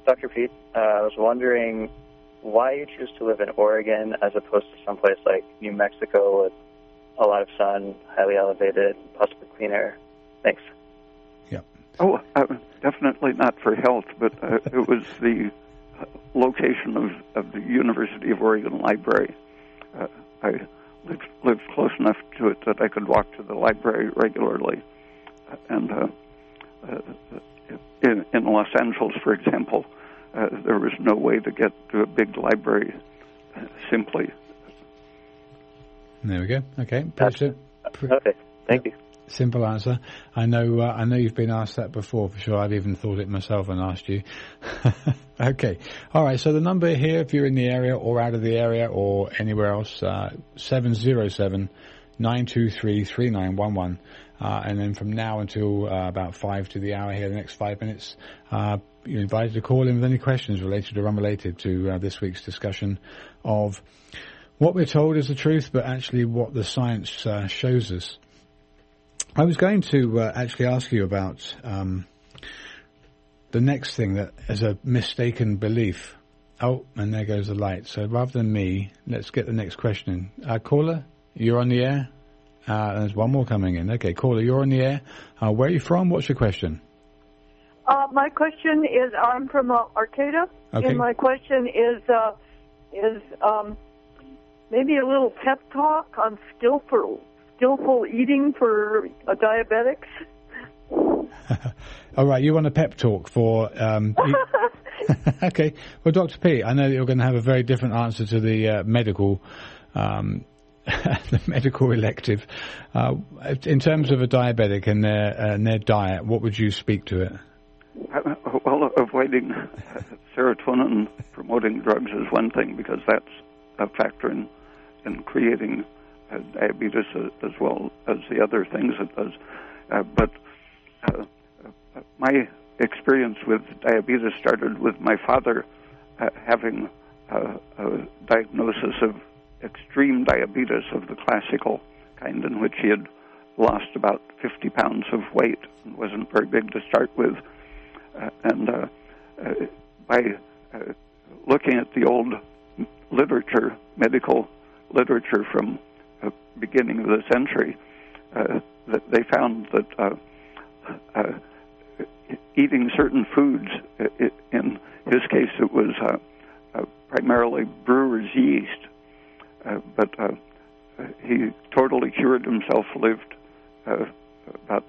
Dr. Peat, uh, I was wondering why you choose to live in Oregon as opposed to someplace like New Mexico with a lot of sun, highly elevated, possibly clean air. Thanks. Yeah. Oh, uh, definitely not for health, but uh, it was the location of, of the University of Oregon Library. Uh, I lived, lived close enough to it that I could walk to the library regularly. And uh, uh, in, in Los Angeles, for example, uh, there was no way to get to a big library simply there we go. Okay. Pretty okay. Thank you. Simple answer. I know. Uh, I know you've been asked that before for sure. I've even thought it myself and asked you. okay. All right. So the number here, if you're in the area or out of the area or anywhere else, uh, seven zero seven nine two three three nine one one. Uh, and then from now until uh, about five to the hour here, the next five minutes, you're invited to call in with any questions related or unrelated to this week's discussion of what we're told is the truth, but actually what the science uh, shows us. I was going to uh, actually ask you about um, the next thing that is a mistaken belief. Oh, and there goes the light. So rather than me, let's get the next question in. Uh, caller, you're on the air. Uh, there's one more coming in. Okay, caller, you're on the air. Uh, where are you from? What's your question? Uh, my question is, I'm from Arcata, okay. and my question is, is um, maybe a little pep talk on skillful skillful eating for uh, diabetics. All right, you want a pep talk for? Um, okay, well, Dr. P, I know that you're going to have a very different answer to the uh, medical um, the medical elective. Uh, in terms of a diabetic and their uh, and their diet, what would you speak to it? Uh, well, avoiding serotonin promoting drugs is one thing because that's a factor in in creating diabetes as well as the other things it does. Uh, but uh, my experience with diabetes started with my father having a diagnosis of extreme diabetes of the classical kind, in which he had lost about 50 pounds of weight and wasn't very big to start with. Uh, and uh, uh, by looking at the old literature, medical literature from the beginning of the century, uh, that they found that uh, uh, eating certain foods, in his case, it was primarily brewer's yeast, uh, but uh, he totally cured himself, lived uh, about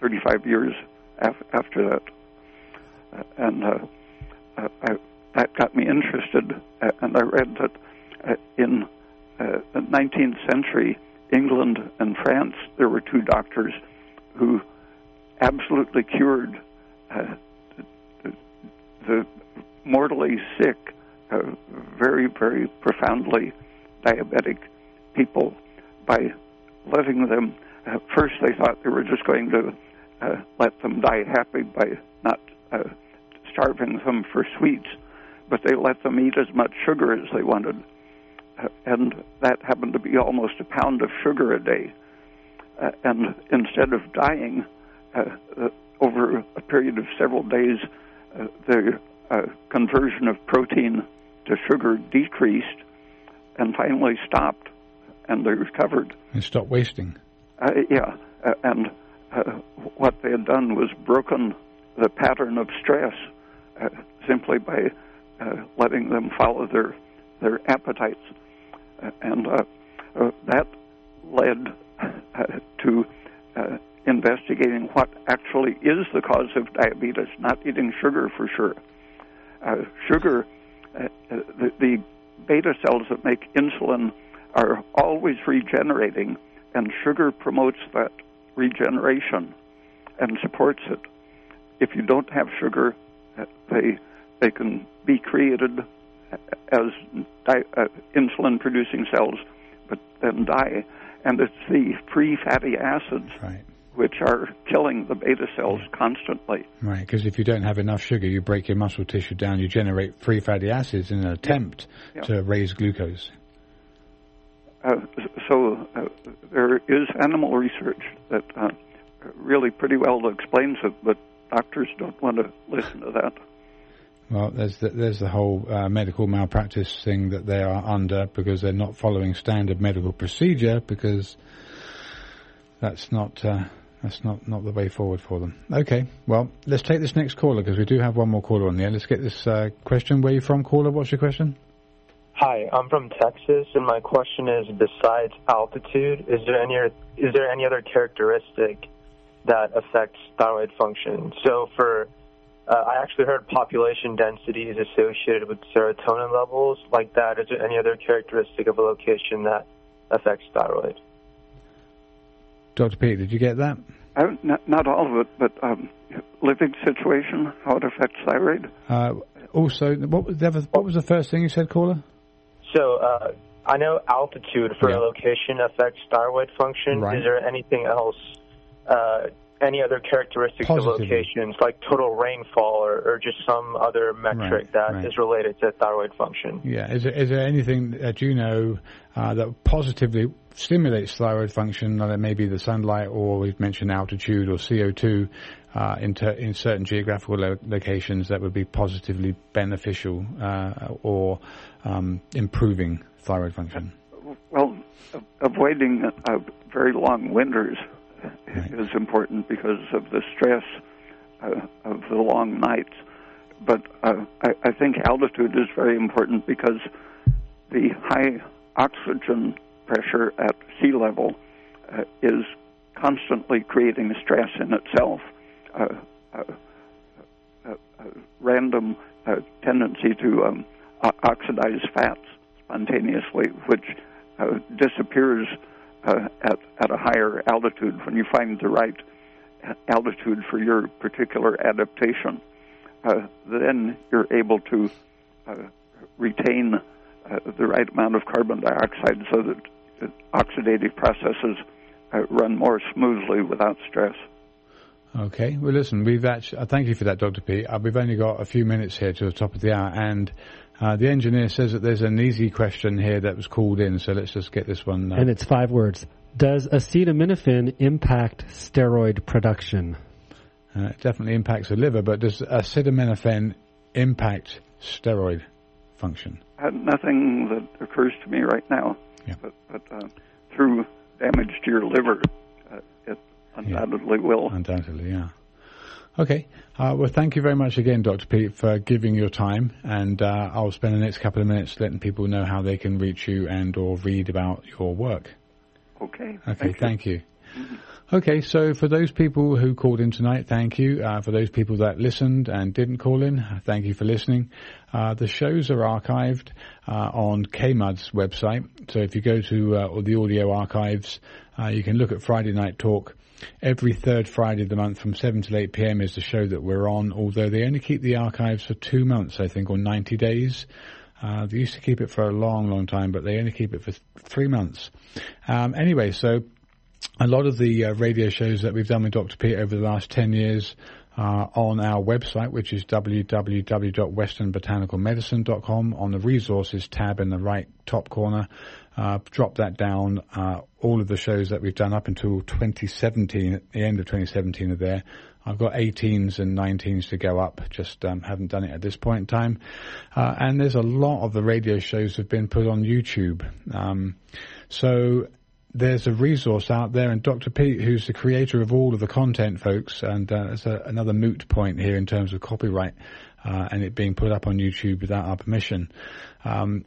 35 years af- after that. and I, that got me interested, and I read that in the 19th century, England and France, there were two doctors who absolutely cured uh, the, the, mortally sick, uh, very, very profoundly diabetic people by letting them. At first, they thought they were just going to uh, let them die happy by not uh, starving them for sweets, but they let them eat as much sugar as they wanted. And that happened to be almost a pound of sugar a day. Uh, and instead of dying uh, uh, over a period of several days, uh, the uh, conversion of protein to sugar decreased and finally stopped, and they recovered. And stopped wasting. Uh, yeah, uh, and uh, what they had done was broken the pattern of stress uh, simply by uh, letting them follow their their appetites, and uh, uh, that led uh, to investigating what actually is the cause of diabetes, not eating sugar for sure. sugar, the, the beta cells that make insulin are always regenerating, and sugar promotes that regeneration and supports it. If you don't have sugar, uh, they they can be created as di- uh, insulin producing cells, but then die. And it's the free fatty acids right which are killing the beta cells constantly. Right, because if you don't have enough sugar, you break your muscle tissue down, you generate free fatty acids in an attempt yeah. to raise glucose. Uh, so uh, there is animal research that uh, really pretty well explains it, but doctors don't want to listen to that. Well, there's the, there's the whole uh, medical malpractice thing that they are under because they're not following standard medical procedure because that's not uh, that's not, not the way forward for them. Okay, well, let's take this next caller because we do have one more caller on there. Let's get this uh, question. Where are you from, caller? What's your question? Hi, I'm from Texas, and my question is: Besides altitude, is there any is there any other characteristic that affects thyroid function? So, for uh, I actually heard population density is associated with serotonin levels like that. Is there any other characteristic of a location that affects thyroid? Dr. Peat, did you get that? Uh, not, not, all of it, but um, living situation, how it affects thyroid. Uh, also, what was, the what was the first thing you said, caller? So, uh, I know altitude for yeah. a location affects thyroid function. Right. Is there anything else, uh, any other characteristics Positively. of locations, like total rainfall or, or just some other metric right, that right. is related to thyroid function? Yeah. Is there, is there anything that you know uh, that positively stimulates thyroid function, uh, maybe the sunlight, or we've mentioned altitude or CO2 uh, in, ter- in, certain geographical lo- locations that would be positively beneficial uh, or um, improving thyroid function? Well, avoiding uh, very long winters right. is important because of the stress uh, of the long nights. But uh, I, I think altitude is very important because the high oxygen pressure at sea level uh, is constantly creating stress in itself. Uh, uh, uh, uh random tendency to um, oxidize fats spontaneously, which uh, disappears uh, at, at a higher altitude when you find the right altitude for your particular adaptation. Uh, then you're able to uh, retain uh, the right amount of carbon dioxide so that oxidative processes run more smoothly without stress. Okay. Well, listen, we've actually, uh, thank you for that, Dr. P. We've only got a few minutes here to the top of the hour, and uh, the engineer says that there's an easy question here that was called in, so let's just get this one. Uh, and it's five words. Does acetaminophen impact steroid production? Uh, it definitely impacts the liver, but does acetaminophen impact steroid function? Uh, nothing that occurs to me right now, yeah. but, but through damage to your liver, it Undoubtedly yeah. will. Undoubtedly, yeah. Okay. Uh, well, thank you very much again, Dr. Peat, for giving your time. And uh, I'll spend the next couple of minutes letting people know how they can reach you and or read about your work. Okay. Okay, thank, thank you. you. Mm-hmm. Okay, so for those people who called in tonight, thank you. Uh, for those people that listened and didn't call in, thank you for listening. Uh, the shows are archived uh, on KMUD's website. So if you go to uh, the audio archives, uh, you can look at Friday Night Talk Every third Friday of the month from 7 till 8 p.m. is the show that we're on, although they only keep the archives for two months, I think, or 90 days. Uh, they used to keep it for a long, long time, but they only keep it for three months. Um, anyway, so a lot of the uh, radio shows that we've done with Dr. Peat over the last 10 years uh, on our website, which is www.westernbotanicalmedicine.com. On the resources tab in the right top corner, uh, drop that down. Uh, all of the shows that we've done up until 2017, at the end of 2017 are there. I've got 18s and 19s to go up. Just um, haven't done it at this point in time. Uh, and there's a lot of the radio shows have been put on YouTube. Um, so there's a resource out there, and Dr. Peat, who's the creator of all of the content, folks, and uh, there's a, another moot point here in terms of copyright uh, and it being put up on YouTube without our permission. Um,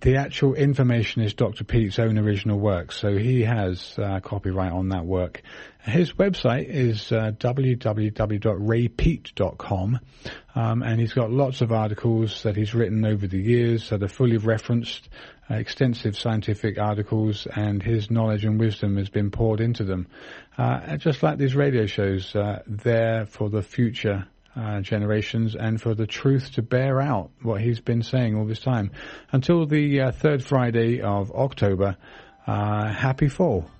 the actual information is Dr. Peat's own original work, so he has uh, copyright on that work. His website is uh, www.raypeat.com, um, and he's got lots of articles that he's written over the years that are fully referenced, uh, extensive scientific articles, and his knowledge and wisdom has been poured into them. Uh, just like these radio shows, uh, there for the future uh, generations and for the truth to bear out what he's been saying all this time. Until the uh, third Friday of October, uh, happy fall.